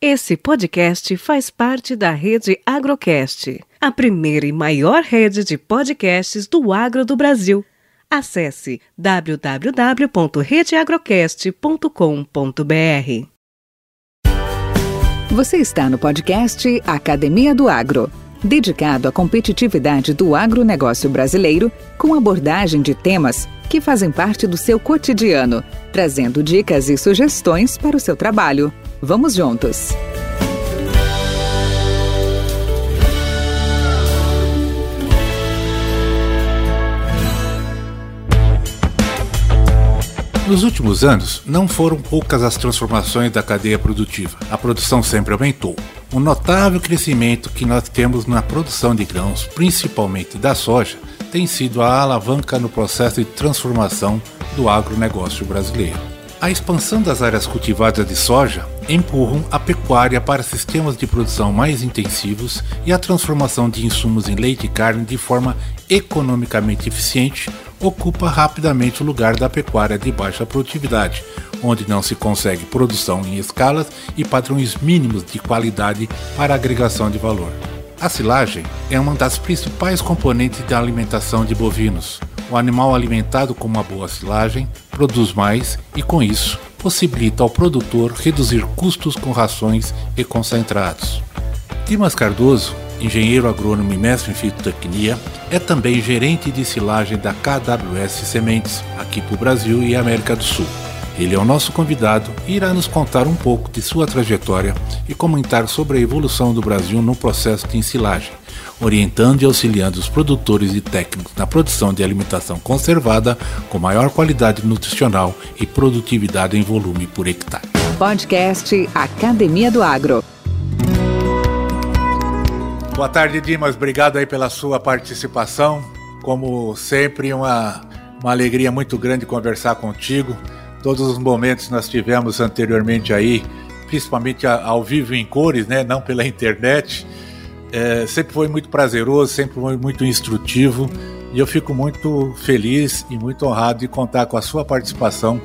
Esse podcast faz parte da rede Agrocast, a primeira e maior rede de podcasts do agro do Brasil. Acesse www.redeagrocast.com.br. Você está no podcast Academia do Agro, dedicado à competitividade do agronegócio brasileiro, com abordagem de temas que fazem parte do seu cotidiano, trazendo dicas e sugestões para o seu trabalho. Vamos juntos! Nos últimos anos, não foram poucas as transformações da cadeia produtiva. A produção sempre aumentou. O notável crescimento que nós temos na produção de grãos, principalmente da soja, tem sido a alavanca no processo de transformação do agronegócio brasileiro. A expansão das áreas cultivadas de soja empurram a pecuária para sistemas de produção mais intensivos e a transformação de insumos em leite e carne de forma economicamente eficiente ocupa rapidamente o lugar da pecuária de baixa produtividade, onde não se consegue produção em escalas e padrões mínimos de qualidade para agregação de valor. A silagem é uma das principais componentes da alimentação de bovinos. O animal alimentado com uma boa silagem produz mais e, com isso, possibilita ao produtor reduzir custos com rações e concentrados. Dimas Cardoso, engenheiro agrônomo e mestre em fitotecnia, é também gerente de silagem da KWS Sementes, aqui para o Brasil e América do Sul. Ele é o nosso convidado e irá nos contar um pouco de sua trajetória e comentar sobre a evolução do Brasil no processo de ensilagem, orientando e auxiliando os produtores e técnicos na produção de alimentação conservada com maior qualidade nutricional e produtividade em volume por hectare. Podcast Academia do Agro. Boa tarde, Dimas. Obrigado aí pela sua participação. Como sempre, uma, uma alegria muito grande conversar contigo todos os momentos que nós tivemos anteriormente aí, principalmente ao vivo em cores, né, não pela internet, é, sempre foi muito prazeroso, sempre foi muito instrutivo e eu fico muito feliz e muito honrado de contar com a sua participação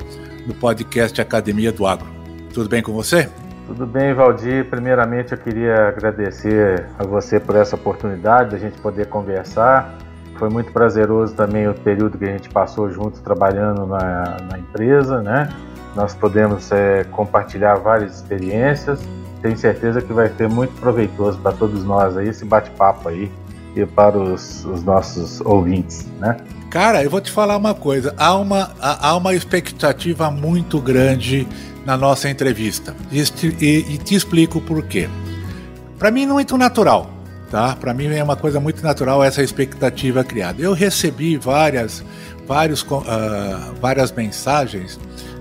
no podcast Academia do Agro. Tudo bem com você? Tudo bem, Valdir. Primeiramente, eu queria agradecer a você por essa oportunidade de a gente poder conversar foi muito prazeroso também o período que a gente passou juntos trabalhando na, na empresa, né? Nós podemos é, compartilhar várias experiências. Tenho certeza que vai ser muito proveitoso para todos nós aí esse bate-papo aí e para os, os, nossos ouvintes, né? Cara, eu vou te falar uma coisa. Há uma, há uma expectativa muito grande na nossa entrevista e, e, e te explico por quê. Para mim não é muito natural tá? Para mim é uma coisa muito natural essa expectativa criada. Eu recebi várias, vários, uh, várias mensagens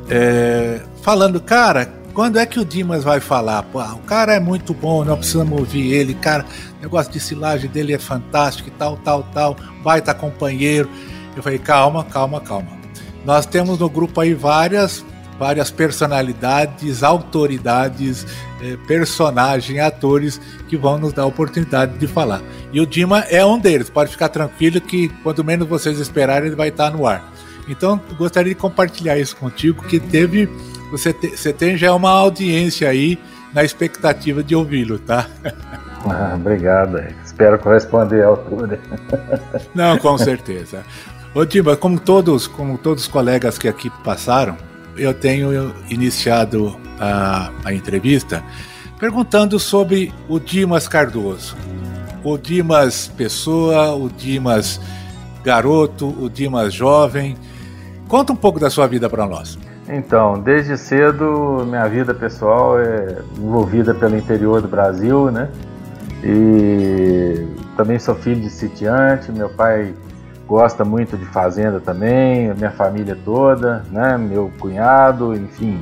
é, falando, cara, quando é que o Dimas vai falar? Pô, o cara é muito bom, não precisamos ouvir ele, cara, o negócio de silagem dele é fantástico tal, tal, tal, baita companheiro. Eu falei, calma, calma, calma. Nós temos no grupo aí várias várias personalidades, autoridades, eh, personagens, atores que vão nos dar a oportunidade de falar. E o Dima é um deles, pode ficar tranquilo que quando menos vocês esperarem ele vai estar no ar. Então, gostaria de compartilhar isso contigo, que teve, você, te, você tem já uma audiência aí na expectativa de ouvi-lo, tá? Ah, obrigado, espero corresponder à altura. Não, com certeza. Ô Dima, como todos, como todos os colegas que aqui passaram, eu tenho iniciado a, a entrevista perguntando sobre o Dimas Cardoso. O Dimas pessoa, o Dimas garoto, o Dimas jovem. Conta um pouco da sua vida para nós. Então, desde cedo, minha vida pessoal é envolvida pelo interior do Brasil, né? E também sou filho de sitiante, meu pai gosta muito de fazenda também, minha família toda, né, meu cunhado, enfim.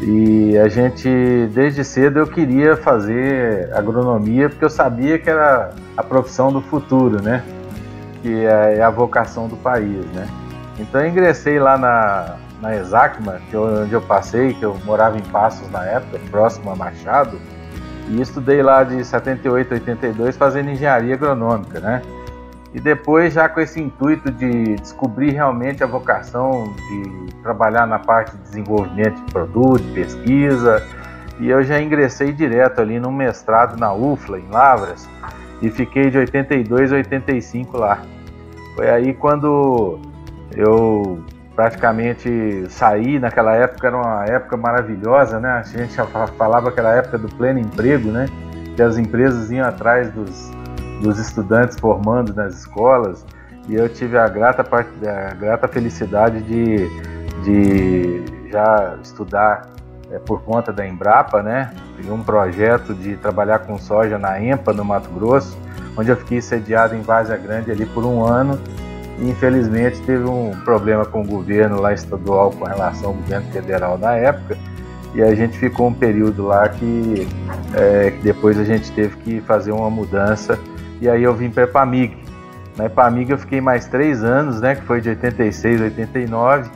E a gente, desde cedo, eu queria fazer agronomia porque eu sabia que era a profissão do futuro, né, que é, a vocação do país, né. Então eu ingressei lá na, na Exacma, que eu, onde eu passei, que eu morava em Passos na época, próximo a Machado, e estudei lá de 78 a 82 fazendo engenharia agronômica, né. E depois, já com esse intuito de descobrir realmente a vocação de trabalhar na parte de desenvolvimento de produto, pesquisa, e eu já ingressei direto ali no mestrado na UFLA, em Lavras, e fiquei de 82 a 85 lá. Foi aí quando eu praticamente saí, naquela época era uma época maravilhosa, né? A gente já falava aquela época do pleno emprego, né? Que as empresas iam atrás dos, dos estudantes formando nas escolas, e eu tive a grata, a grata felicidade de, de já estudar é, por conta da Embrapa, né? Tive um projeto de trabalhar com soja na EMPA, no Mato Grosso, onde eu fiquei sediado em Várzea Grande ali por um ano. Infelizmente teve um problema com o governo lá estadual com relação ao governo federal na época. E a gente ficou um período lá que, é, que depois a gente teve que fazer uma mudança. E aí eu vim para a EPAMIG. Na EPAMIG eu fiquei mais três anos, né? Que foi de 86 a 89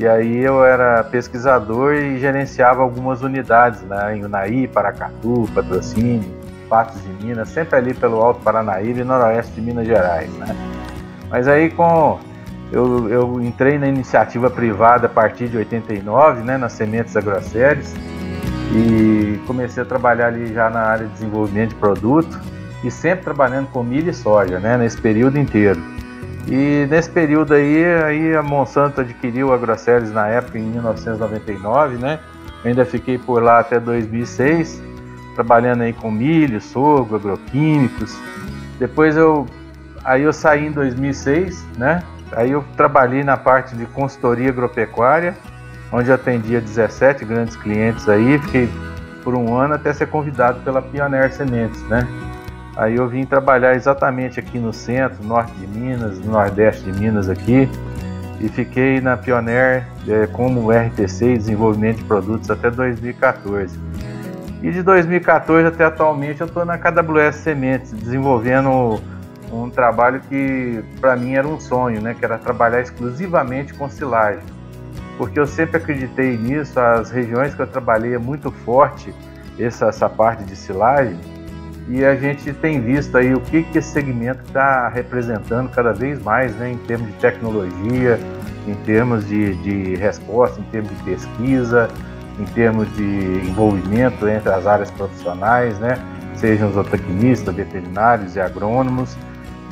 e aí eu era pesquisador e gerenciava algumas unidades né, em Unai, Paracatu, Patrocínio, Patos de Minas, sempre ali pelo Alto Paranaíba e Noroeste de Minas Gerais. Né? Mas aí com eu, eu, entrei na iniciativa privada a partir de 89, né, nas Sementes Agroceres, e comecei a trabalhar ali já na área de desenvolvimento de produto e sempre trabalhando com milho e soja, né, nesse período inteiro. E nesse período aí, aí a Monsanto adquiriu a Agroceres na época, em 1999, né? Ainda fiquei por lá até 2006, trabalhando aí com milho, sorgo, agroquímicos. Depois eu, aí eu saí em 2006, né? Aí eu trabalhei na parte de consultoria agropecuária, onde atendia 17 grandes clientes aí, fiquei por um ano até ser convidado pela Pioneer Sementes, né? Aí eu vim trabalhar exatamente aqui no centro, norte de Minas, nordeste de Minas aqui, e fiquei na Pioneer é, como RTC desenvolvimento de produtos até 2014. E de 2014 até atualmente eu estou na KWS Sementes, desenvolvendo um trabalho que para mim era um sonho, né, que era trabalhar exclusivamente com silagem. Porque eu sempre acreditei nisso, as regiões que eu trabalhei é muito forte essa, essa parte de silagem, e a gente tem visto aí o que, que esse segmento está representando cada vez mais, né, em termos de tecnologia, em termos de, de resposta, em termos de pesquisa, em termos de envolvimento entre as áreas profissionais, né, sejam os zootecnistas, veterinários e agrônomos.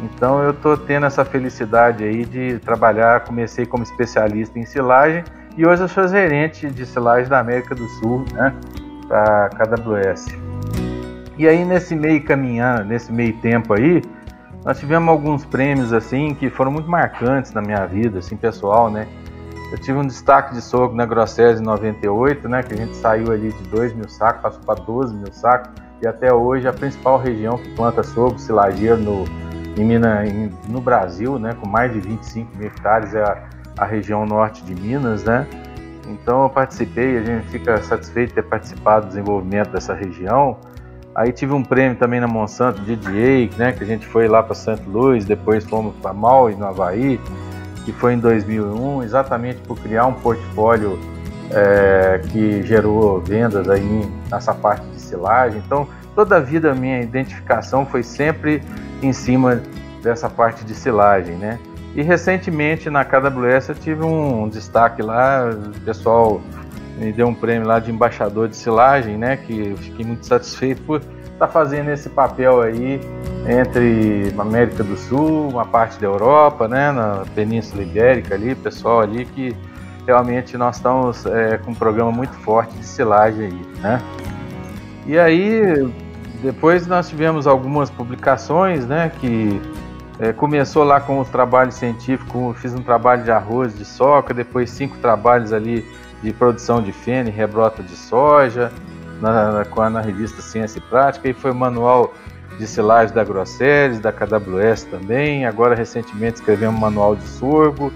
Então eu estou tendo essa felicidade aí de trabalhar, comecei como especialista em silagem e hoje eu sou gerente de silagem da América do Sul, né, para a KWS. E aí nesse meio caminhar, nesse meio tempo aí, nós tivemos alguns prêmios assim que foram muito marcantes na minha vida, assim, pessoal, né? Eu tive um destaque de sogro na Grosses em 98, né? Que a gente saiu ali de 2 mil sacos, passou para 12 mil sacos, e até hoje a principal região que planta sogro, silageiro no, em Minas, em, no Brasil, né? Com mais de 25 mil hectares é a, a região norte de Minas, né? Então eu participei, a gente fica satisfeito de ter participado do desenvolvimento dessa região. Aí tive um prêmio também na Monsanto, DDA, né, que a gente foi lá para St. Louis, depois fomos para Maui, no Havaí, que foi em 2001, exatamente por criar um portfólio é, que gerou vendas aí nessa parte de silagem. Então, toda a vida a minha identificação foi sempre em cima dessa parte de silagem, né? E recentemente na KWS eu tive um destaque lá, o pessoal me deu um prêmio lá de embaixador de silagem, né? Que eu fiquei muito satisfeito por estar tá fazendo esse papel aí entre América do Sul, uma parte da Europa, né? Na Península Ibérica ali, pessoal ali que realmente nós estamos é, com um programa muito forte de silagem aí, né? E aí depois nós tivemos algumas publicações, né? Que é, começou lá com os trabalhos científicos, fiz um trabalho de arroz de soca, depois cinco trabalhos ali de produção de feno e rebrota de soja, na, na, na revista Ciência e Prática, e foi manual de silagem da Grosseres, da KWS também. Agora, recentemente, escrevemos um manual de sorgo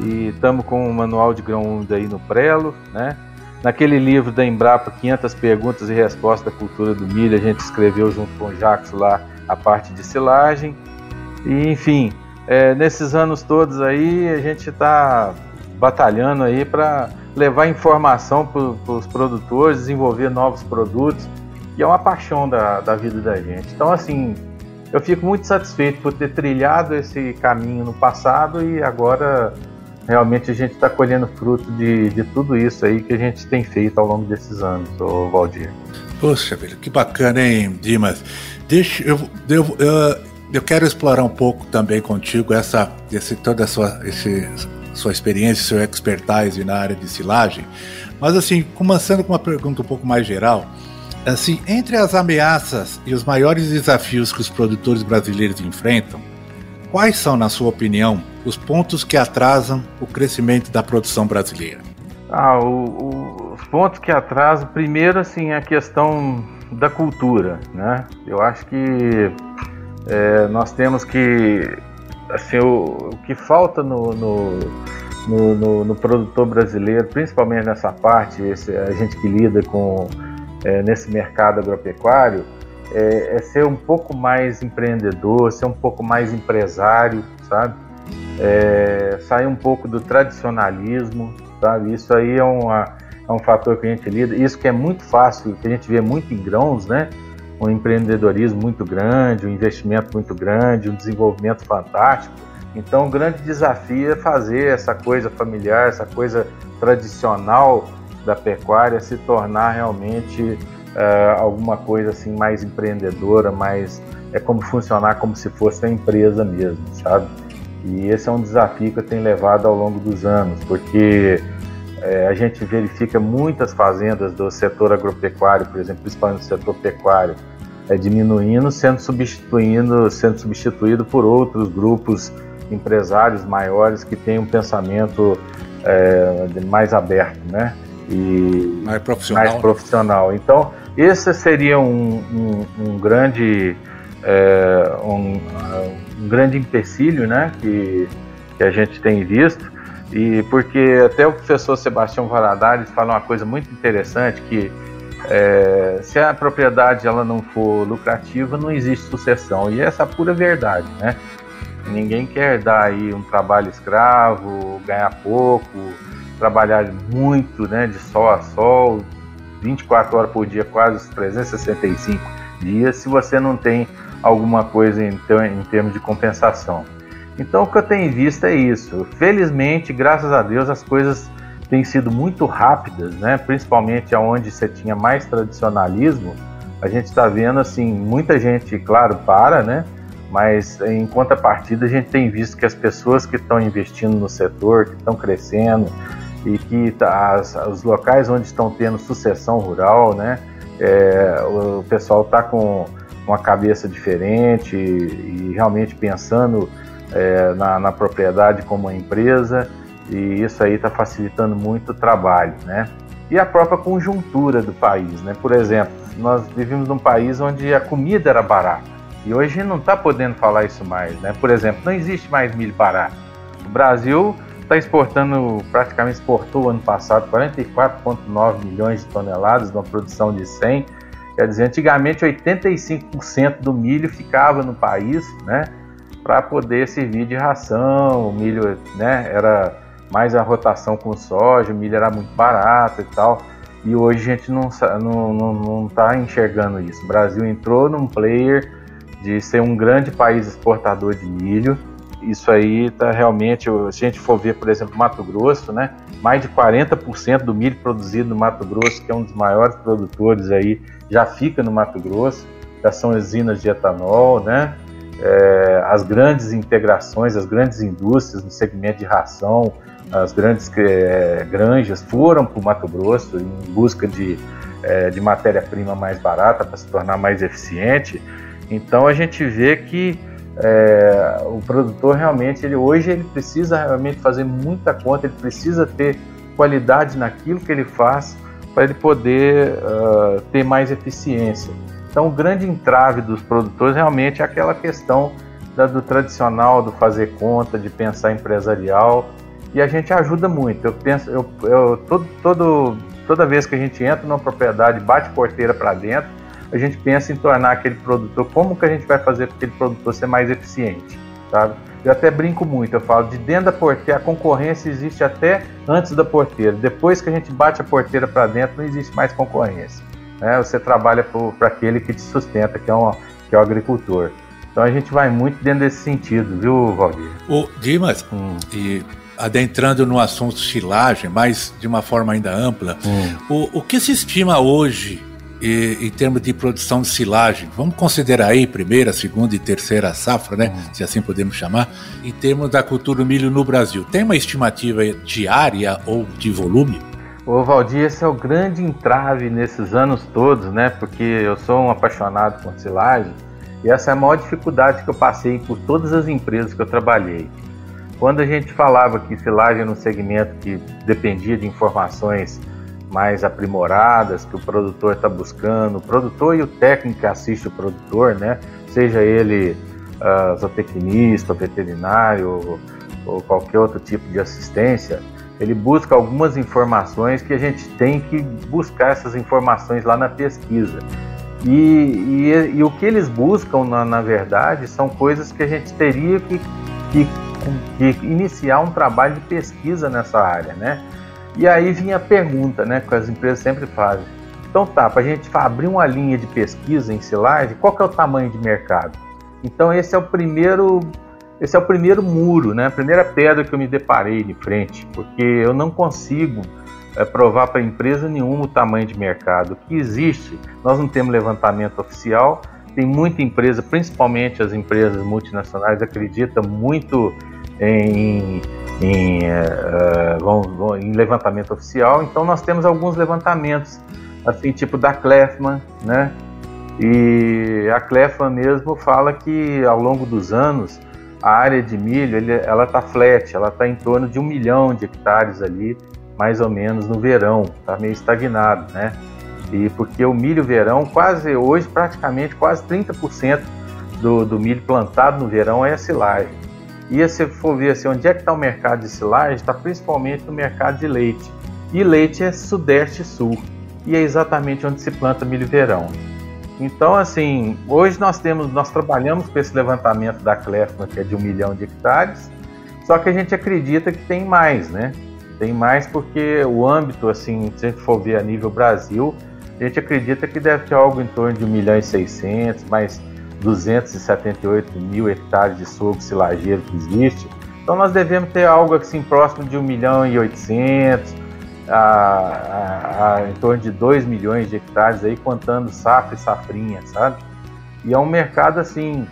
e estamos com um manual de grão úmido aí no prelo, né? Naquele livro da Embrapa, 500 perguntas e respostas da cultura do milho, a gente escreveu junto com o Jacques lá a parte de silagem. E, enfim, é, nesses anos todos aí, a gente está batalhando aí para levar informação para os produtores, desenvolver novos produtos, que é uma paixão da, da vida da gente. Então, assim, eu fico muito satisfeito por ter trilhado esse caminho no passado e agora realmente a gente está colhendo fruto de, de tudo isso aí que a gente tem feito ao longo desses anos, ô Valdir. Poxa, velho, que bacana, hein, Dimas? Deixa eu, eu, eu, eu quero explorar um pouco também contigo essa, esse, toda a sua, esse, sua experiência, seu expertise na área de silagem. Mas assim, começando com uma pergunta um pouco mais geral, assim, entre as ameaças e os maiores desafios que os produtores brasileiros enfrentam, quais são, na sua opinião, os pontos que atrasam o crescimento da produção brasileira? Ah, o, o, os pontos que atrasam, primeiro, assim, a questão da cultura, né? Eu acho que é, nós temos que, assim, o, o que falta no, no, no, no, produtor brasileiro, principalmente nessa parte, esse, a gente que lida com é, nesse mercado agropecuário, é, é ser um pouco mais empreendedor, ser um pouco mais empresário, sabe? É, sair um pouco do tradicionalismo, sabe? Isso aí é, uma, é um fator que a gente lida. Isso que é muito fácil, que a gente vê muito em grãos, né? Um empreendedorismo muito grande, um investimento muito grande, um desenvolvimento fantástico. Então, o grande desafio é fazer essa coisa familiar, essa coisa tradicional da pecuária se tornar realmente uh, alguma coisa assim mais empreendedora, mais é como funcionar como se fosse uma empresa mesmo, sabe? E esse é um desafio que eu tenho levado ao longo dos anos, porque é, a gente verifica muitas fazendas do setor agropecuário, por exemplo, principalmente do setor pecuário, é, diminuindo, sendo substituindo, sendo substituído por outros grupos empresários maiores que têm um pensamento é, mais aberto, né? E mais profissional. Mais profissional. Então, esse seria um, um, um grande é, um, um, grande empecilho né, que, que a gente tem visto, e porque até o professor Sebastião Valadares fala uma coisa muito interessante, que é, se a propriedade ela não for lucrativa, não existe sucessão, e essa é a pura verdade, né? Ninguém quer dar aí um trabalho escravo, ganhar pouco, trabalhar muito, né, de sol a sol, 24 horas por dia, quase 365 dias, se você não tem alguma coisa em, em termos de compensação. Então o que eu tenho visto é isso. Felizmente, graças a Deus, as coisas têm sido muito rápidas, né? principalmente onde você tinha mais tradicionalismo. A gente está vendo assim, muita gente, claro, para, né? mas em contrapartida a gente tem visto que as pessoas que estão investindo no setor, que estão crescendo e que tá, as, os locais onde estão tendo sucessão rural, né? É, o pessoal está com uma cabeça diferente e, realmente pensando é, na, na, propriedade como uma empresa e isso aí está facilitando muito o trabalho, né? E a própria conjuntura do país, né? Por exemplo, nós vivemos num país onde a comida era barata e hoje não está podendo falar isso mais, né? Por exemplo, não existe mais milho barato. O Brasil está exportando, praticamente exportou ano passado 44,9 milhões de toneladas, uma produção de 100 Quer dizer, antigamente 85% do milho ficava no país, né, para poder servir de ração. O milho, né, era mais a rotação com soja, o milho era muito barato e tal. E hoje a gente não não não, não tá enxergando isso. O Brasil entrou num player de ser um grande país exportador de milho. Isso aí tá realmente, se a gente for ver, por exemplo, Mato Grosso, né, mais de 40% do milho produzido no Mato Grosso, que é um dos maiores produtores aí já fica no Mato Grosso, já são usinas de etanol, né? É, as grandes integrações, as grandes indústrias no segmento de ração, as grandes é, granjas foram para o Mato Grosso em busca de, é, de matéria-prima mais barata para se tornar mais eficiente. Então a gente vê que é, o produtor realmente, ele, hoje ele precisa realmente fazer muita conta, ele precisa ter qualidade naquilo que ele faz para ele poder uh, ter mais eficiência. Então, o grande entrave dos produtores realmente é aquela questão da, do tradicional, do fazer conta, de pensar empresarial, e a gente ajuda muito. Eu penso, eu, eu todo, todo, toda vez que a gente entra numa propriedade, bate porteira para dentro, a gente pensa em tornar aquele produtor, como que a gente vai fazer para aquele produtor ser mais eficiente, sabe? Eu até brinco muito, eu falo de dentro da porteira, a concorrência existe até antes da porteira. Depois que a gente bate a porteira para dentro, não existe mais concorrência. Né? Você trabalha para aquele que te sustenta, que é, um, que é o agricultor. Então a gente vai muito dentro desse sentido, viu, Valdir? O Dimas, hum. e adentrando no assunto silagem, mas de uma forma ainda ampla, hum. o, o que se estima hoje em termos de produção de silagem, vamos considerar aí primeira, segunda e terceira safra, né? Hum. Se assim podemos chamar, em termos da cultura do milho no Brasil. Tem uma estimativa diária ou de volume? Ô Valdir, esse é o grande entrave nesses anos todos, né? Porque eu sou um apaixonado por silagem e essa é a maior dificuldade que eu passei por todas as empresas que eu trabalhei. Quando a gente falava que silagem era um segmento que dependia de informações mais aprimoradas que o produtor está buscando, o produtor e o técnico que assiste o produtor, né? Seja ele uh, zootecnista, veterinário ou, ou qualquer outro tipo de assistência, ele busca algumas informações que a gente tem que buscar essas informações lá na pesquisa. E, e, e o que eles buscam, na, na, verdade, são coisas que a gente teria que, que, que iniciar um trabalho de pesquisa nessa área, né? E aí vinha a pergunta, né, que as empresas sempre fazem. Então tá, para a gente abrir uma linha de pesquisa em silagem, qual que é o tamanho de mercado? Então esse é o primeiro, esse é o primeiro muro, né, a primeira pedra que eu me deparei de frente, porque eu não consigo é, provar para empresa nenhuma o tamanho de mercado. O que existe, nós não temos levantamento oficial, tem muita empresa, principalmente as empresas multinacionais, acredita muito em em, uh, em levantamento oficial. Então nós temos alguns levantamentos, assim, tipo da Clefman, né? E a Clefman mesmo fala que ao longo dos anos a área de milho ele, ela está flat, ela está em torno de um milhão de hectares ali, mais ou menos no verão, está meio estagnado, né? E porque o milho verão, quase hoje, praticamente quase 30% do, do milho plantado no verão é a silagem. E se for ver assim, onde é que está o mercado de silagem, está principalmente no mercado de leite. E leite é sudeste e sul. E é exatamente onde se planta milho verão. Então, assim, hoje nós temos, nós trabalhamos com esse levantamento da Clefma, que é de um milhão de hectares, só que a gente acredita que tem mais, né? Tem mais porque o âmbito, assim, se a gente for ver a nível Brasil, a gente acredita que deve ter algo em torno de 1 milhão e 600, mas 278 mil hectares de sorgo silageiro que existe. Então nós devemos ter algo assim próximo de 1 milhão e 800, a, a, a, em torno de 2 milhões de hectares aí, contando safra e safrinha, sabe? E é um mercado assim,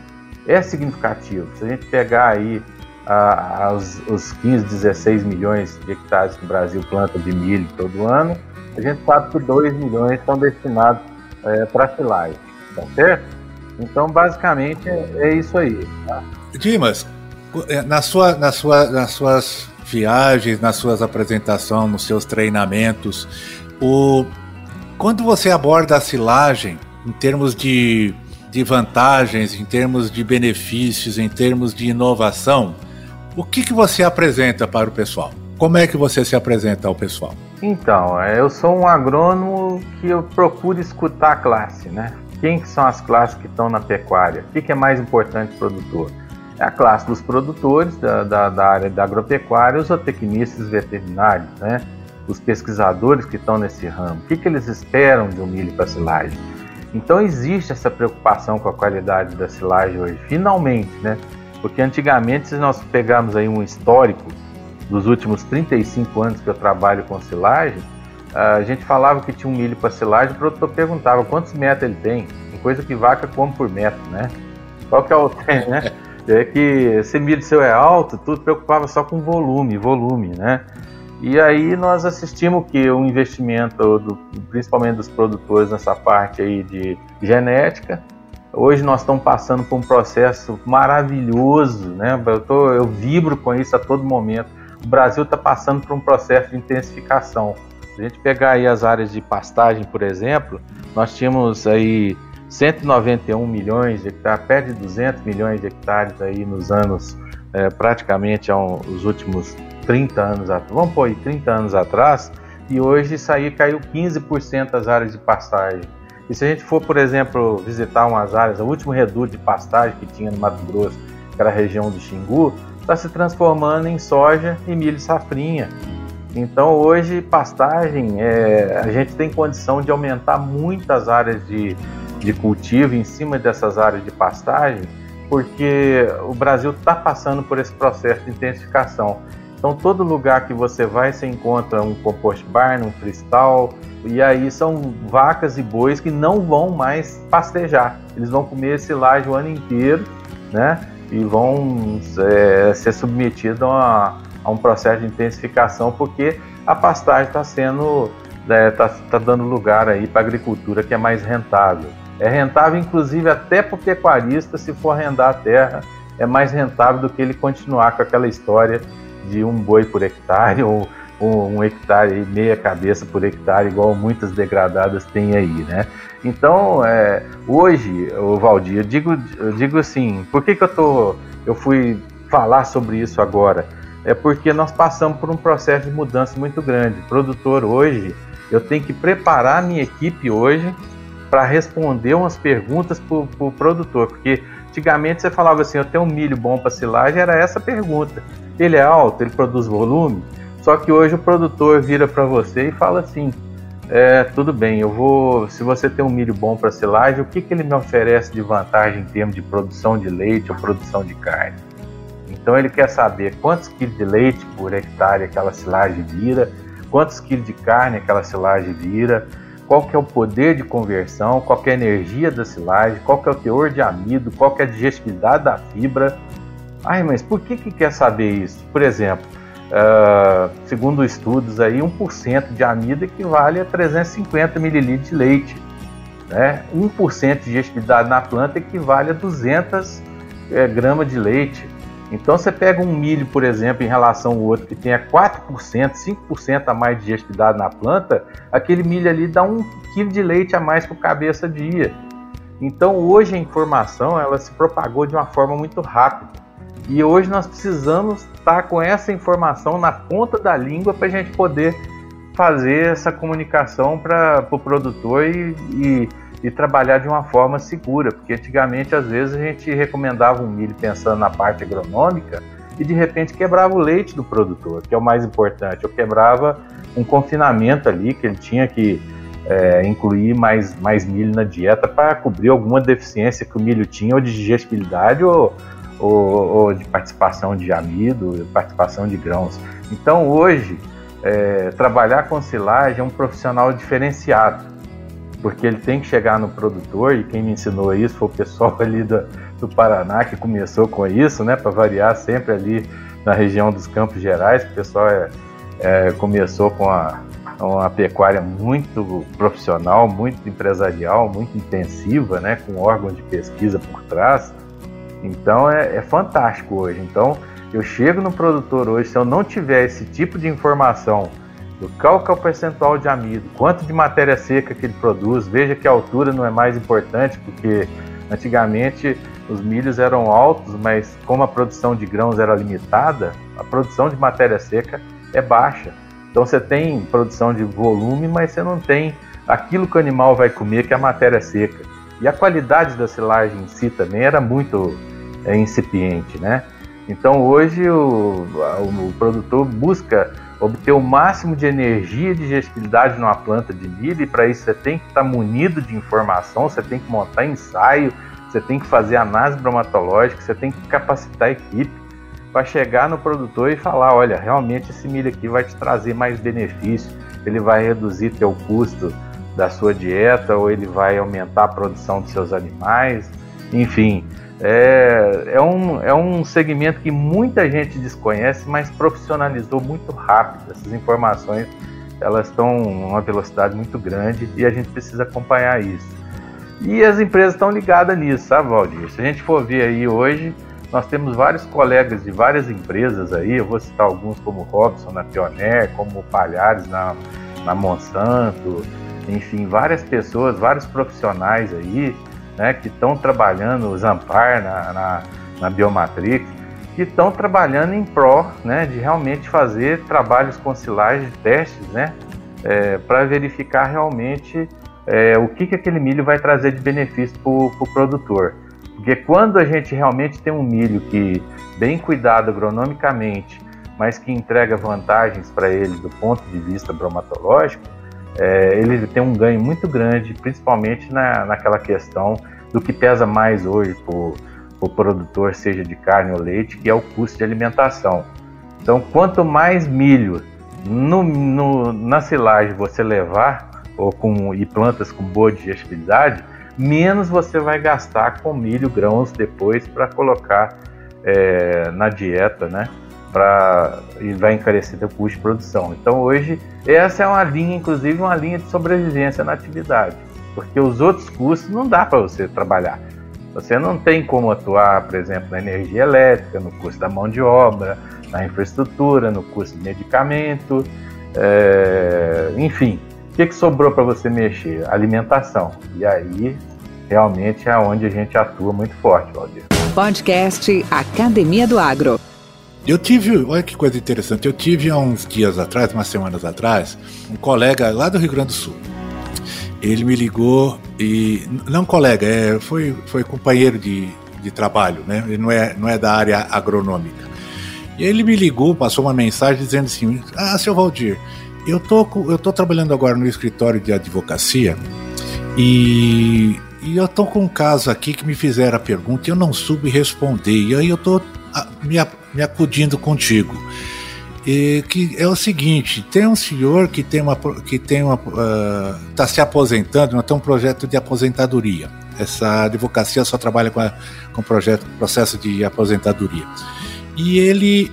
é significativo. Se a gente pegar aí a, os, os 15, 16 milhões de hectares que o Brasil planta de milho todo ano, a gente sabe que 2 milhões são destinados é, para silagem, tá certo? Então, basicamente, é, é isso aí. Tá? Dimas, é, na sua, na sua, nas suas viagens, nas suas apresentações, nos seus treinamentos, o, quando você aborda a silagem em termos de, de vantagens, em termos de benefícios, em termos de inovação, o que, que você apresenta para o pessoal? Como é que você se apresenta ao pessoal? Então, é, eu sou um agrônomo que eu procuro escutar a classe, né? Quem são as classes que estão na pecuária? O que é mais importante produtor? É a classe dos produtores da, da, da área da agropecuária, os zootecnistas veterinários, né? os pesquisadores que estão nesse ramo. O que, que eles esperam de um milho para silagem? Então existe essa preocupação com a qualidade da silagem hoje, finalmente, né? Porque antigamente, se nós pegarmos aí um histórico dos últimos 35 anos que eu trabalho com silagem, a gente falava que tinha um milho para silagem, o produtor perguntava quantos metros ele tem, coisa que vaca come por metro, né? Qual que é o né? É que se milho seu é alto, tudo preocupava só com volume, volume, né? E aí nós assistimos que o investimento, do, principalmente dos produtores nessa parte aí de genética, hoje nós estamos passando por um processo maravilhoso, né? Eu, tô, eu vibro com isso a todo momento. O Brasil está passando por um processo de intensificação. Se a gente pegar aí as áreas de pastagem, por exemplo, nós tínhamos aí 191 milhões de hectares, perto de 200 milhões de hectares aí nos anos, é, praticamente aos os últimos 30 anos, vamos pôr aí 30 anos atrás, e hoje isso aí caiu 15% das áreas de pastagem. E se a gente for, por exemplo, visitar umas áreas, o último reduto de pastagem que tinha no Mato Grosso, que era a região do Xingu, está se transformando em soja e milho safrinha. Então hoje pastagem, é, a gente tem condição de aumentar muitas áreas de, de cultivo em cima dessas áreas de pastagem, porque o Brasil está passando por esse processo de intensificação. Então, todo lugar que você vai, você encontra um compost barn, um cristal, e aí são vacas e bois que não vão mais pastejar. Eles vão comer silagem o ano inteiro, né? E vão é, ser submetidos a, a, um processo de intensificação, porque a pastagem está sendo, está é, tá, dando lugar aí para agricultura que é mais rentável. É rentável, inclusive, até para o pecuarista, se for arrendar a terra, é mais rentável do que ele continuar com aquela história de um boi por hectare ou um, um hectare, meia cabeça por hectare, igual muitas degradadas têm aí, né? Então, é, hoje, o Valdir, eu digo, eu digo assim, por que, que eu, tô, eu fui falar sobre isso agora? É porque nós passamos por um processo de mudança muito grande. produtor hoje, eu tenho que preparar a minha equipe hoje para responder umas perguntas para o pro produtor, porque antigamente você falava assim, eu tenho um milho bom para silagem, era essa pergunta. Ele é alto, ele produz volume, só que hoje o produtor vira para você e fala assim, é, tudo bem, eu vou, se você tem um milho bom para silagem, o que, que ele me oferece de vantagem em termos de produção de leite ou produção de carne? Então ele quer saber quantos quilos de leite por hectare aquela silagem vira, quantos quilos de carne aquela silagem vira, qual que é o poder de conversão, qual que é a energia da silagem, qual que é o teor de amido, qual que é a digestibilidade da fibra. Ai, mas por que, que quer saber isso? Por exemplo, uh, segundo estudos aí, 1% de amido equivale a 350 ml de leite. Né? 1% de digestibilidade na planta equivale a 200 é, gramas de leite. Então você pega um milho, por exemplo, em relação ao outro que tenha 4%, 5% a mais de digestibilidade na planta, aquele milho ali dá um quilo de leite a mais por cabeça dia. Então hoje a informação ela se propagou de uma forma muito rápida. E hoje nós precisamos estar com essa informação na ponta da língua para a gente poder fazer essa comunicação para o pro produtor e, e e trabalhar de uma forma segura, porque antigamente às vezes a gente recomendava um milho pensando na parte agronômica e de repente quebrava o leite do produtor, que é o mais importante, ou quebrava um confinamento ali que ele tinha que é, incluir mais, mais milho na dieta para cobrir alguma deficiência que o milho tinha, ou de digestibilidade, ou, ou, ou de participação de amido, participação de grãos. Então hoje, é, trabalhar com silagem é um profissional diferenciado porque ele tem que chegar no produtor, e quem me ensinou isso foi o pessoal ali do, do Paraná que começou com isso, né, para variar sempre ali na região dos Campos Gerais, que o pessoal é, é, começou com a, uma pecuária muito profissional, muito empresarial, muito intensiva, né, com órgãos de pesquisa por trás. Então é, é fantástico hoje. Então eu chego no produtor hoje, se eu não tiver esse tipo de informação qual que é o percentual de amido, quanto de matéria seca que ele produz. Veja que a altura não é mais importante, porque antigamente os milhos eram altos, mas como a produção de grãos era limitada, a produção de matéria seca é baixa. Então você tem produção de volume, mas você não tem aquilo que o animal vai comer, que é a matéria seca. E a qualidade da silagem em si também era muito é, incipiente, né? Então hoje o, o produtor busca obter o máximo de energia e digestibilidade numa planta de milho, e para isso você tem que estar tá munido de informação, você tem que montar ensaio, você tem que fazer análise bromatológica, você tem que capacitar a equipe para chegar no produtor e falar, olha, realmente esse milho aqui vai te trazer mais benefício, ele vai reduzir teu custo da sua dieta ou ele vai aumentar a produção dos seus animais, enfim, é, é, um, é um segmento que muita gente desconhece, mas profissionalizou muito rápido. Essas informações elas estão uma velocidade muito grande e a gente precisa acompanhar isso. E as empresas estão ligadas nisso, sabe, Valdir? Se a gente for ver aí hoje, nós temos vários colegas de várias empresas aí, eu vou citar alguns como Robson na Pioneer, como Palhares na, na Monsanto, enfim, várias pessoas, vários profissionais aí né, que estão trabalhando, Zampar na, na, na Biomatrix, que estão trabalhando em pró né, de realmente fazer trabalhos com silagem, testes, né, é, para verificar realmente é, o que, que aquele milho vai trazer de benefício para o pro produtor. Porque quando a gente realmente tem um milho que bem cuidado agronomicamente, mas que entrega vantagens para ele do ponto de vista bromatológico, é, ele tem um ganho muito grande, principalmente na, naquela questão do que pesa mais hoje para o produtor, seja de carne ou leite, que é o custo de alimentação. Então, quanto mais milho no, no, na silagem você levar ou com, e plantas com boa digestibilidade, menos você vai gastar com milho, grãos depois para colocar é, na dieta, né? Pra, e vai encarecer o custo de produção. Então hoje essa é uma linha, inclusive uma linha de sobrevivência na atividade, porque os outros custos não dá para você trabalhar. Você não tem como atuar, por exemplo, na energia elétrica, no custo da mão de obra, na infraestrutura, no custo de medicamento, é, enfim. O que, que sobrou para você mexer? Alimentação. E aí realmente é onde a gente atua muito forte, Valdir. Podcast Academia do Agro. Eu tive, olha que coisa interessante, eu tive há uns dias atrás, umas semanas atrás, um colega lá do Rio Grande do Sul. Ele me ligou e, não colega, é, foi, foi companheiro de, de trabalho, né? Ele não é, não é da área agronômica. E ele me ligou, passou uma mensagem dizendo assim: Ah, seu Valdir, eu tô, eu tô trabalhando agora no escritório de advocacia e e eu tô com um caso aqui que me fizeram a pergunta e eu não soube responder. E aí eu tô me, me acudindo contigo. E que é o seguinte, tem um senhor que tem uma que tem uma está ah, uh, se aposentando, não tem um projeto de aposentadoria. Essa advocacia só trabalha com, a, com projeto, processo de aposentadoria. E ele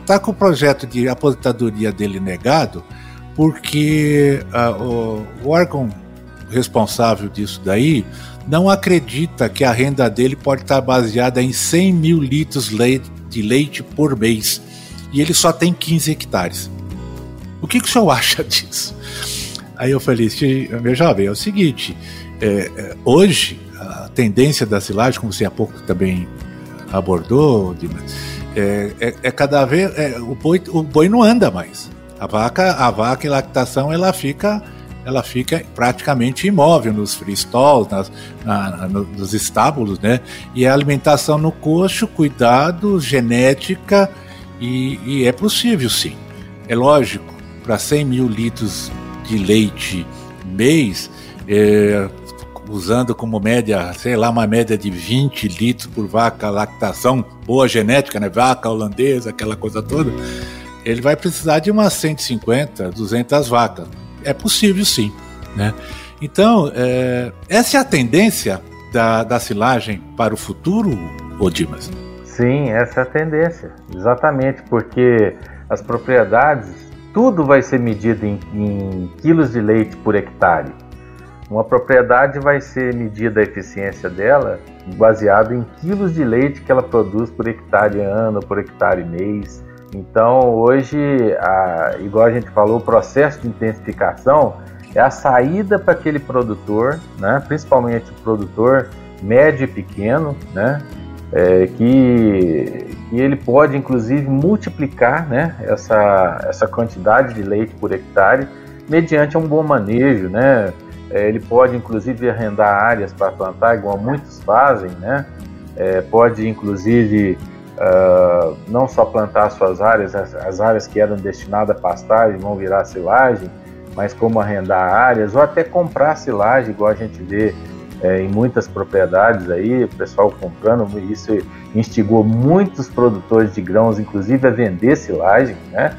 está uh, com o projeto de aposentadoria dele negado porque uh, o, o órgão responsável disso daí não acredita que a renda dele pode estar baseada em 100 mil litros de leite por mês e ele só tem 15 hectares. O que, que o senhor acha disso? Aí eu falei, meu jovem, é o seguinte: é, é, hoje a tendência da silagem, como você há pouco também abordou, é, é, é cada vez é, o boi, o boi não anda mais. A vaca, a vaca em lactação, ela fica ela fica praticamente imóvel nos freestalls, nas, na, nos estábulos, né? E a alimentação no coxo, cuidado, genética, e, e é possível sim. É lógico, para 100 mil litros de leite mês, é, usando como média, sei lá, uma média de 20 litros por vaca, lactação, boa genética, né? Vaca holandesa, aquela coisa toda, ele vai precisar de umas 150, 200 vacas é possível sim. Né? Então, é, essa é a tendência da, da silagem para o futuro, Odimas? Sim, essa é a tendência, exatamente, porque as propriedades, tudo vai ser medido em, em quilos de leite por hectare. Uma propriedade vai ser medida a eficiência dela baseado em quilos de leite que ela produz por hectare ano, por hectare mês. Então, hoje, a, igual a gente falou, o processo de intensificação é a saída para aquele produtor, né, principalmente o produtor médio e pequeno, né, é, que, que, ele pode inclusive multiplicar né, essa, essa quantidade de leite por hectare mediante um bom manejo, né? É, ele pode inclusive arrendar áreas para plantar, igual muitos fazem, né? É, pode inclusive uh, não só plantar suas áreas, as, as, áreas que eram destinadas a pastagem vão virar silagem, mas como arrendar áreas ou até comprar silagem, igual a gente vê é, em muitas propriedades aí, o pessoal comprando, isso instigou muitos produtores de grãos, inclusive a vender silagem, né?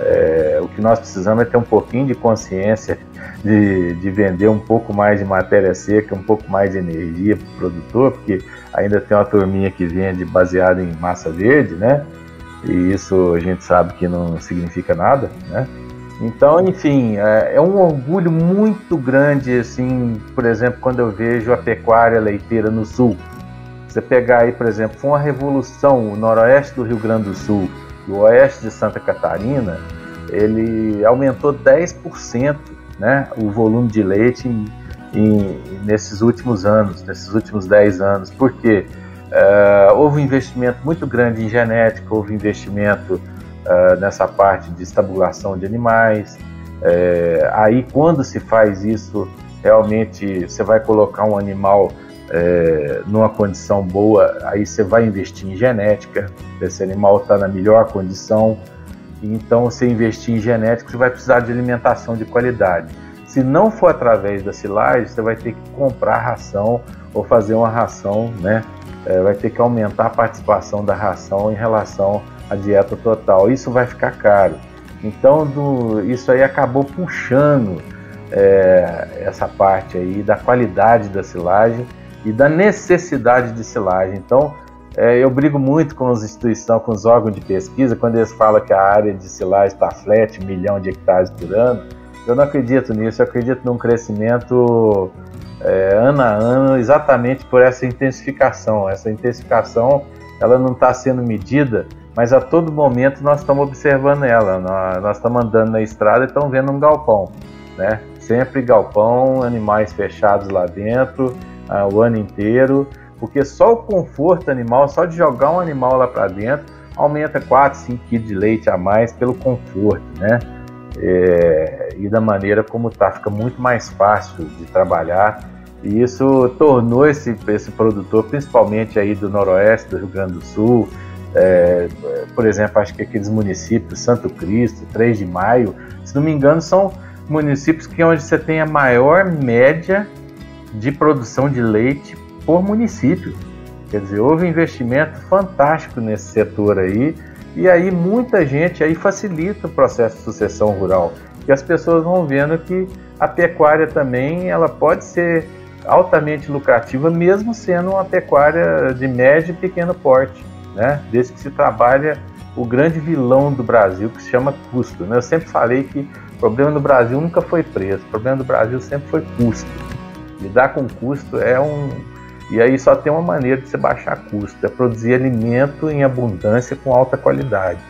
É, o que nós precisamos é ter um pouquinho de consciência de, de vender um pouco mais de matéria seca, um pouco mais de energia para o produtor, porque ainda tem uma turminha que vende baseada em massa verde, né? E isso a gente sabe que não significa nada, né? Então, enfim, é, é um orgulho muito grande, assim, por exemplo, quando eu vejo a pecuária leiteira no sul. Você pegar aí, por exemplo, foi uma revolução, o noroeste do Rio Grande do Sul o oeste de Santa Catarina, ele aumentou 10% né, o volume de leite em, em, nesses últimos anos, nesses últimos 10 anos, porque uh, houve um investimento muito grande em genética, houve investimento uh, nessa parte de estabulação de animais. Uh, aí, quando se faz isso, realmente você vai colocar um animal numa condição boa, aí você vai investir em genética, esse animal está na melhor condição. Então, você investir em genética, você vai precisar de alimentação de qualidade. Se não for através da silagem, você vai ter que comprar ração ou fazer uma ração, né? É, vai ter que aumentar a participação da ração em relação a dieta total. Isso vai ficar caro. Então, do, isso aí acabou puxando é, essa parte aí da qualidade da silagem e da necessidade de silagem. Então, é, eu brigo muito com as instituições, com os órgãos de pesquisa, quando eles falam que a área de silagem está flat, milhão de hectares por ano. Eu não acredito nisso, eu acredito num crescimento é, ano a ano, exatamente por essa intensificação. Essa intensificação ela não está sendo medida, mas a todo momento nós estamos observando ela. Nós estamos andando na estrada e estamos vendo um galpão, né? Sempre galpão, animais fechados lá dentro, ah, o ano inteiro, porque só o conforto animal, só de jogar um animal lá para dentro, aumenta 4, 5 quilos de leite a mais pelo conforto, né? É, e da maneira como tá, fica muito mais fácil de trabalhar e isso tornou esse, esse produtor, principalmente aí do noroeste do Rio Grande do Sul, é, por exemplo, acho que aqueles municípios, Santo Cristo, 3 de Maio, se não me engano, são municípios que é onde você tem a maior média de produção de leite por município. Quer dizer, houve investimento fantástico nesse setor aí, e aí muita gente aí facilita o processo de sucessão rural. E as pessoas vão vendo que a pecuária também ela pode ser altamente lucrativa, mesmo sendo uma pecuária de médio e pequeno porte, né? Desde que se trabalha o grande vilão do Brasil, que se chama custo. Né? Eu sempre falei que o problema do Brasil nunca foi preço, o problema do Brasil sempre foi custo. Lidar com custo é um. E aí só tem uma maneira de você baixar custo, é produzir alimento em abundância com alta qualidade.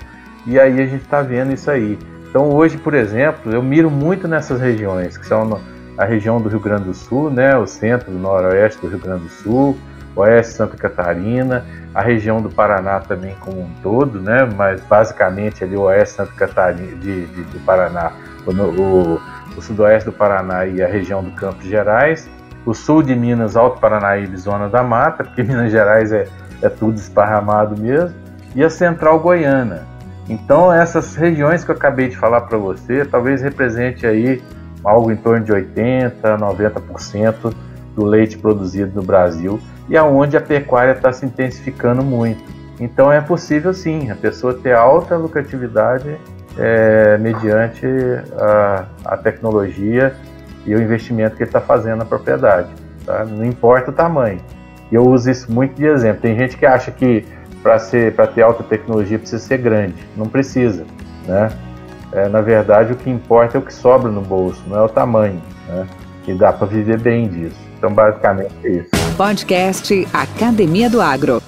E aí a gente está vendo isso aí. Então hoje, por exemplo, eu miro muito nessas regiões, que são a região do Rio Grande do Sul, né, o centro do noroeste do Rio Grande do Sul, oeste de Santa Catarina, a região do Paraná também como um todo, né, mas basicamente ali o oeste Santa Catarina, de, de, de Paraná, o, o, o, sudoeste do Paraná e a região do Campos Gerais, o sul de Minas, Alto Paranaíba Zona da Mata, porque Minas Gerais é, é tudo esparramado mesmo, e a central goiana. Então essas regiões que eu acabei de falar para você, talvez represente aí algo em torno de 80, 90% do leite produzido no Brasil e aonde a pecuária está se intensificando muito. Então é possível sim a pessoa ter alta lucratividade é, mediante a, a, tecnologia e o investimento que ele está fazendo na propriedade. Tá? Não importa o tamanho. E eu uso isso muito de exemplo. Tem gente que acha que para ter alta tecnologia precisa ser grande. Não precisa. Né? é, na verdade, o que importa é o que sobra no bolso, não é o tamanho. Né? E dá para viver bem disso. Então, basicamente é isso. Podcast Academia do Agro.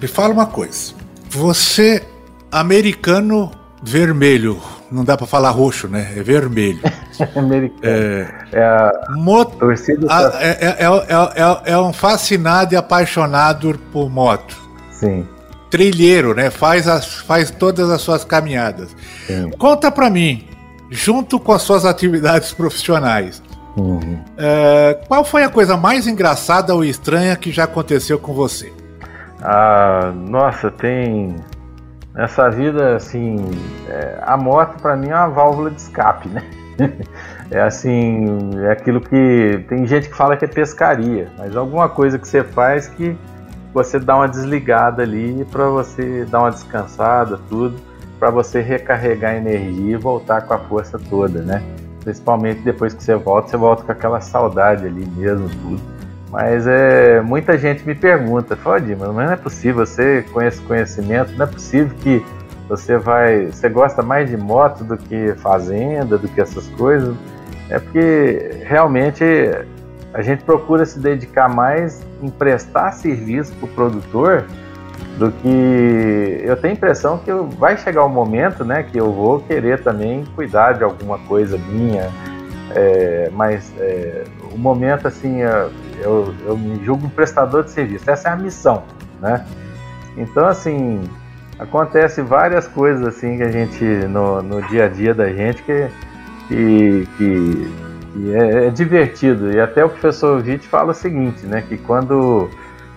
Me fala uma coisa. Você, americano vermelho, não dá para falar roxo, né? É vermelho. americano. É, é a moto, torcida. A, é, é, é, é um fascinado e apaixonado por moto. Sim trilheiro, né? Faz, as, faz todas as suas caminhadas. Sim. Conta para mim, junto com as suas atividades profissionais, uhum. é, qual foi a coisa mais engraçada ou estranha que já aconteceu com você? Ah, nossa, tem nessa vida assim, é, a moto para mim é uma válvula de escape, né? é assim, é aquilo que tem gente que fala que é pescaria, mas alguma coisa que você faz que você dá uma desligada ali para você dar uma descansada, tudo, para você recarregar energia e voltar com a força toda, né? Principalmente depois que você volta, você volta com aquela saudade ali mesmo, tudo. Mas é, muita gente me pergunta, fala, mas não é possível, você com esse conhecimento, não é possível que você vai, você gosta mais de moto do que fazenda, do que essas coisas. É porque realmente a gente procura se dedicar mais em prestar serviço para o produtor do que eu tenho a impressão que vai chegar um momento, né, que eu vou querer também cuidar de alguma coisa minha, é, mas é, o momento assim eu, eu me julgo um prestador de serviço, essa é a missão, né? Então assim acontece várias coisas assim que a gente no, no dia a dia da gente que, que, que e é, é, divertido. E até o professor Witt fala o seguinte, né? Que quando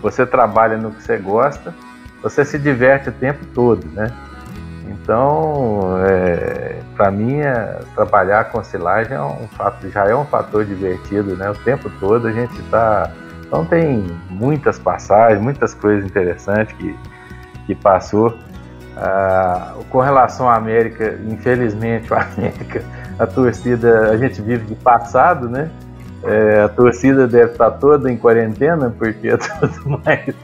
você trabalha no que você gosta, você se diverte o tempo todo, né? Então, é, para mim, é, trabalhar com silagem é um fato, já é um fator divertido, né? O tempo todo a gente está. Então tem muitas passagens, muitas coisas interessantes que, que passou. Ah, com relação à América, infelizmente, a América, a torcida, a gente vive de passado, né? É, a torcida deve estar toda em quarentena, porque é tudo mais.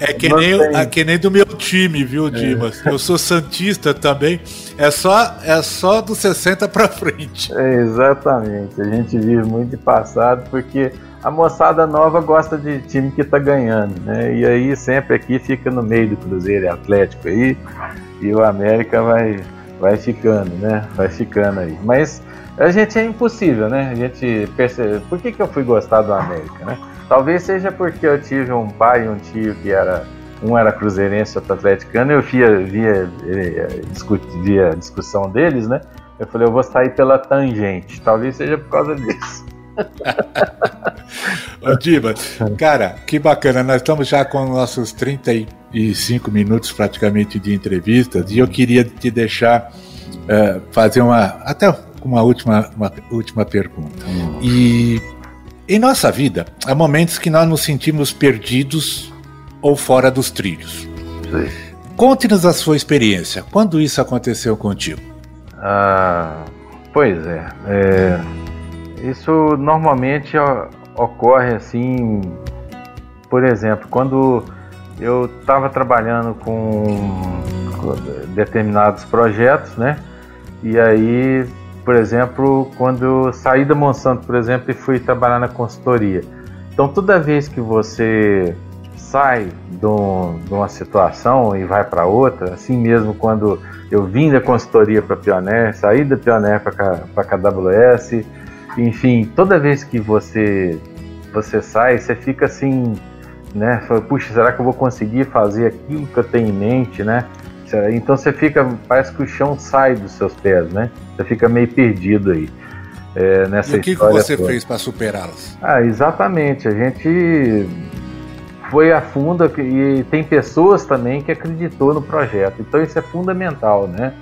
É, que, nem, é que nem do meu time, viu, é. Dimas? É. Eu sou Santista também. É só, é só do 60 para frente. É, exatamente. A gente vive muito de passado, porque a moçada nova gosta de time que tá ganhando, né? E aí sempre aqui fica no meio do Cruzeiro e Atlético aí, e o América vai, vai ficando, né? Vai ficando aí. Mas a gente é impossível, né? A gente percebe. Por que, que eu fui gostar do América, né? Talvez seja porque eu tive um pai e um tio que era. Um era cruzeirense, outro atleticano, eu via, via, eh, via a discussão deles, né? Eu falei, eu vou sair pela tangente. Talvez seja por causa disso. Ô, cara, que bacana. Nós estamos já com nossos 35 minutos praticamente de entrevistas e eu queria te deixar uh, fazer uma. Até uma última, uma última pergunta. Hum. E em nossa vida, há momentos que nós nos sentimos perdidos ou fora dos trilhos. Conte-nos a sua experiência. Quando isso aconteceu contigo? Ah, pois é, é isso normalmente ocorre assim, por exemplo, quando eu estava trabalhando com determinados projetos, né? E aí por exemplo, quando eu saí da Monsanto, por exemplo, e fui trabalhar na consultoria. Então, toda vez que você sai de, uma situação e vai para outra, assim mesmo quando eu vim da consultoria para Pioneer, saí da Pioneer para KWS, enfim, toda vez que você você sai, você fica assim, né? Puxa, será que eu vou conseguir fazer aquilo que eu tenho em mente, né? Então você fica, parece que o chão sai dos seus pés, né? Você fica meio perdido aí. É, nessa e o que, que você toda. fez para superá-las? Ah, exatamente. A gente foi a fundo e tem pessoas também que acreditou no projeto. Então isso é fundamental, né?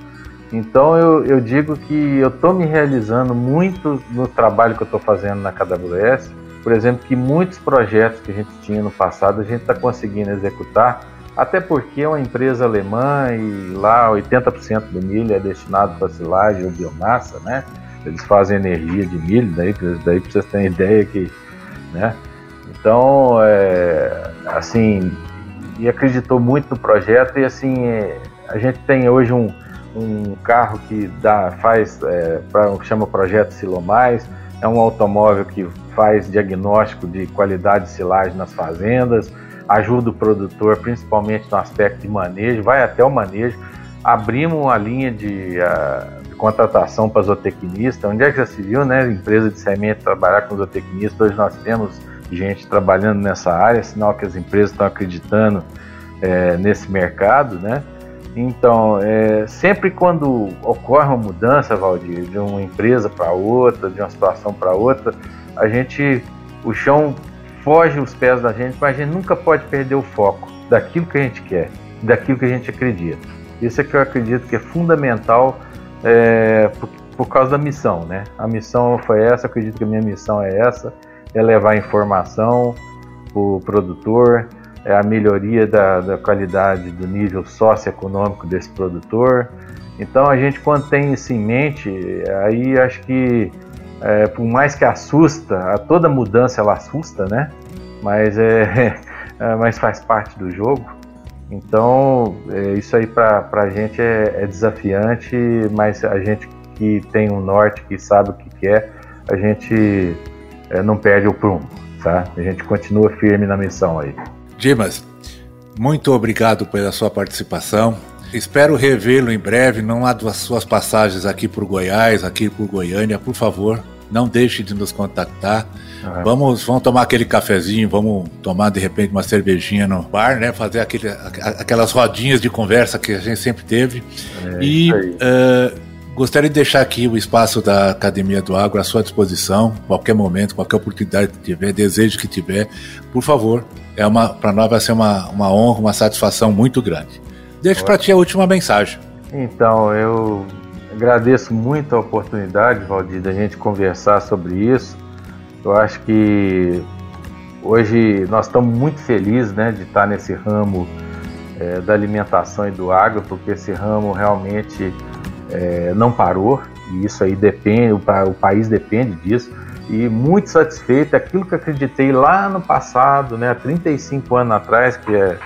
Então eu, eu digo que eu estou me realizando muito no trabalho que eu estou fazendo na KWS. Por exemplo, que muitos projetos que a gente tinha no passado a gente está conseguindo executar até porque é uma empresa alemã e lá 80% do milho é destinado para silagem ou biomassa, né? Eles fazem energia de milho, daí, daí para vocês terem ideia que, né? Então, é, assim, e acreditou muito no projeto e assim, é, a gente tem hoje um, um carro que dá, faz, é, pra, chama Projeto Silomais, é um automóvel que faz diagnóstico de qualidade de silagem nas fazendas, ajuda o produtor, principalmente no aspecto de manejo, vai até o manejo. Abrimos uma linha de, uh, de contratação para zootecnista. Onde é que já se viu, né? Empresa de semente trabalhar com zootecnista. Hoje nós temos gente trabalhando nessa área, sinal que as empresas estão acreditando é, nesse mercado, né? Então, é, sempre quando ocorre uma mudança, Valdir, de uma empresa para outra, de uma situação para outra, a gente, o chão foge os pés da gente, mas a gente nunca pode perder o foco daquilo que a gente quer, daquilo que a gente acredita. Isso é que eu acredito que é fundamental é, por, por, causa da missão, né? A missão foi essa, acredito que a minha missão é essa, é levar informação para o produtor, é a melhoria da, da qualidade do nível socioeconômico desse produtor. Então a gente quando tem isso em mente, aí acho que é, por mais que assusta, a toda mudança ela assusta, né? Mas, é, é mas faz parte do jogo. Então, é, isso aí para a gente é, é, desafiante, mas a gente que tem um norte, que sabe o que quer, a gente é, não perde o prumo, tá? A gente continua firme na missão aí. Dimas, muito obrigado pela sua participação. Espero revê-lo em breve, não há das suas passagens aqui por Goiás, aqui por Goiânia, por favor, não deixe de nos contactar. Ah. Vamos, vamos tomar aquele cafezinho, vamos tomar de repente uma cervejinha no bar, né? Fazer aquele, aquelas rodinhas de conversa que a gente sempre teve. É, e uh, gostaria de deixar aqui o espaço da Academia do Agro à sua disposição, qualquer momento, qualquer oportunidade que tiver, desejo que tiver, por favor. É uma, para nós vai ser uma, uma honra, uma satisfação muito grande. Deixo para ti a última mensagem. Então, eu agradeço muito a oportunidade, Valdir, da gente conversar sobre isso. Eu acho que hoje nós estamos muito felizes né, de estar nesse ramo é, da alimentação e do agro, porque esse ramo realmente é, não parou e isso aí depende, o, o país depende disso e muito satisfeito. Aquilo que acreditei lá no passado, né, há 35 anos atrás, que, é,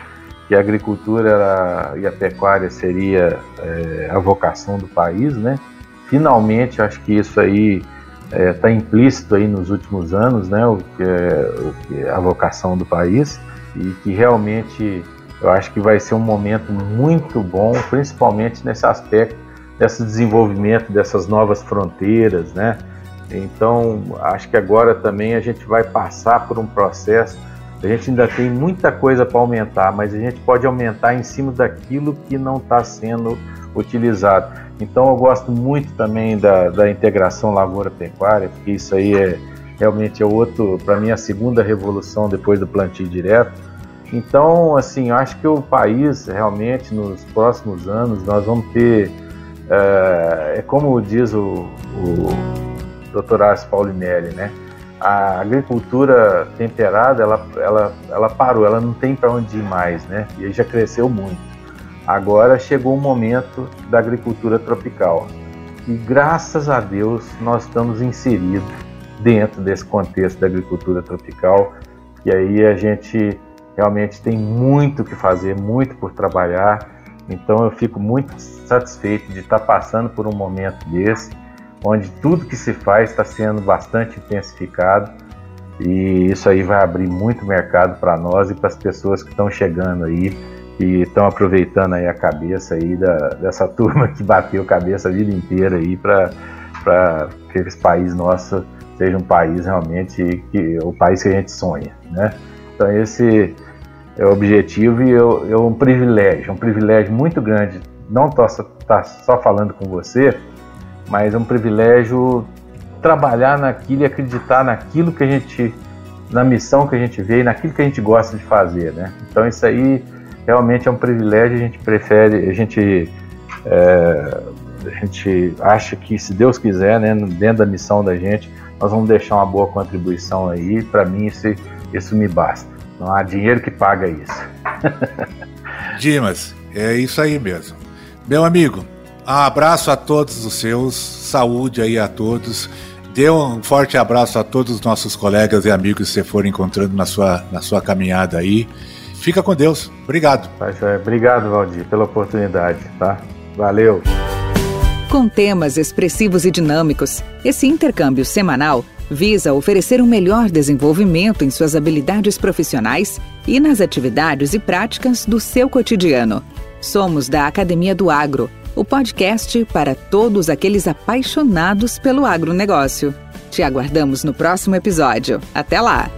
que a agricultura e a pecuária seria é, a vocação do país, né? Finalmente, acho que isso aí está é, tá implícito aí nos últimos anos, né? O que, é, o que é a vocação do país e que realmente eu acho que vai ser um momento muito bom, principalmente nesse aspecto desse desenvolvimento dessas novas fronteiras, né? Então, acho que agora também a gente vai passar por um processo. A gente ainda tem muita coisa para aumentar, mas a gente pode aumentar em cima daquilo que não está sendo utilizado. Então, eu gosto muito também da, da integração lavoura-pecuária, porque isso aí é realmente é outro, para mim, a segunda revolução depois do plantio direto. Então, assim, eu acho que o país realmente nos próximos anos nós vamos ter, é, é como diz o, o Dr. Ars Paulinelli, né? A agricultura temperada, ela, ela, ela parou, ela não tem para onde ir mais, né? E já cresceu muito. Agora chegou o momento da agricultura tropical. E graças a Deus nós estamos inseridos dentro desse contexto da agricultura tropical. E aí a gente realmente tem muito que fazer, muito por trabalhar. Então eu fico muito satisfeito de estar passando por um momento desse onde tudo que se faz está sendo bastante intensificado e isso aí vai abrir muito mercado para nós e para as pessoas que estão chegando aí e estão aproveitando aí a cabeça aí da, dessa turma que bateu cabeça a vida inteira aí para que esse país nosso seja um país realmente que o país que a gente sonha, né? Então esse é o objetivo e é um privilégio, um privilégio muito grande. Não estou tá só falando com você, mas é um privilégio trabalhar naquilo e acreditar naquilo que a gente, na missão que a gente vê e naquilo que a gente gosta de fazer, né? Então isso aí realmente é um privilégio, a gente prefere, a gente, é, a gente acha que se Deus quiser, né, dentro da missão da gente, nós vamos deixar uma boa contribuição aí, para mim isso, isso me basta. Não há dinheiro que paga isso. Dimas, é isso aí mesmo. Meu amigo, abraço a todos os seus, saúde aí a todos. Dê um forte abraço a todos os nossos colegas e amigos que você for encontrando na sua, na sua caminhada aí. Fica com Deus. Obrigado. Obrigado, Valdir, pela oportunidade, tá? Valeu. Com temas expressivos e dinâmicos, esse intercâmbio semanal visa oferecer um melhor desenvolvimento em suas habilidades profissionais e nas atividades e práticas do seu cotidiano. Somos da Academia do Agro o podcast para todos aqueles apaixonados pelo agronegócio. Te aguardamos no próximo episódio. Até lá!